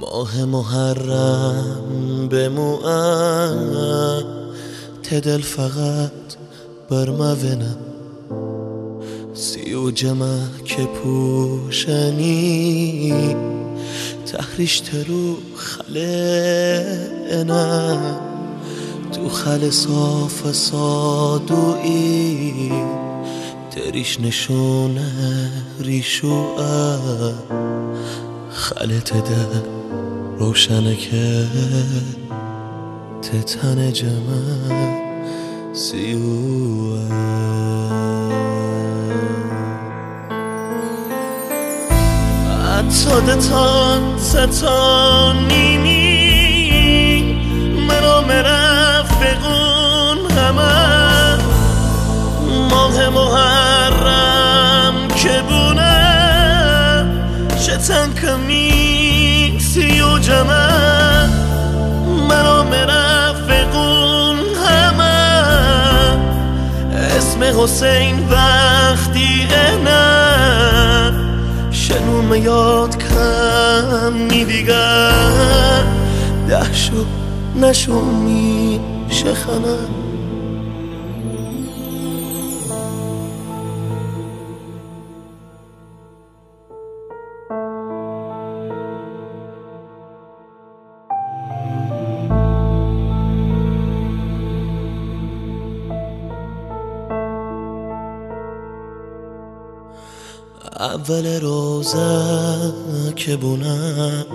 ماه محرم بموعد تدل فقط بر مونم. سی و جمع که پوشنی. تحریش ترو خلنا تو خل صاف صادوی تریش نشونه ریشو خلت ده روشنه که تتن جمع سیوه. حتی ستان نیمی منو مرفقون همه. ماه محرم جمع منو مرفقون همه. اسم حسین وقتی نه شنوم یاد کمی دیگر ده شو نشو میشه اول روزه که بونم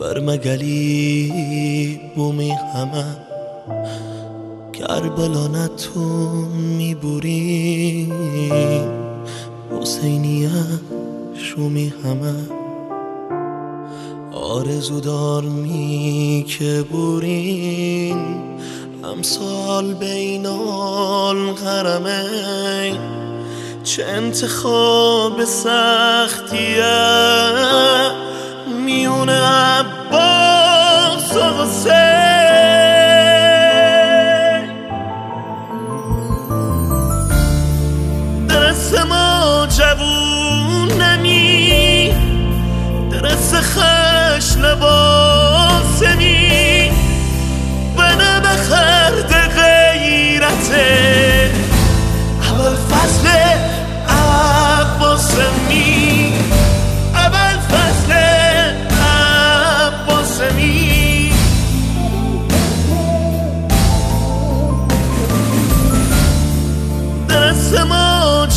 بر مگلی بومی همه. کربلا نتون میبوری حسینیه شومی همه. آرزو دار می که بورین امسال بین الغرمین. چه انتخاب سختیه. میون عباس و حسین. درست ما جوون نمی. درست خش لباسمی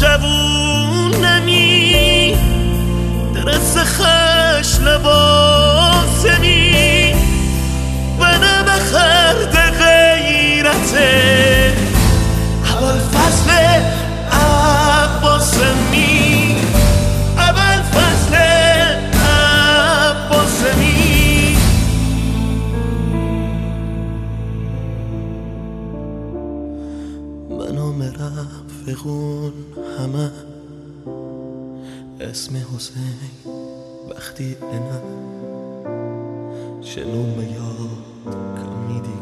ما جوون نمی. درست خش لباسمی بنا بخرد غیرته اول فصل عباسمی اول فصل عباسمی منو مرفقون همه. اسم حسین وقتی انا شنو یاد دیگر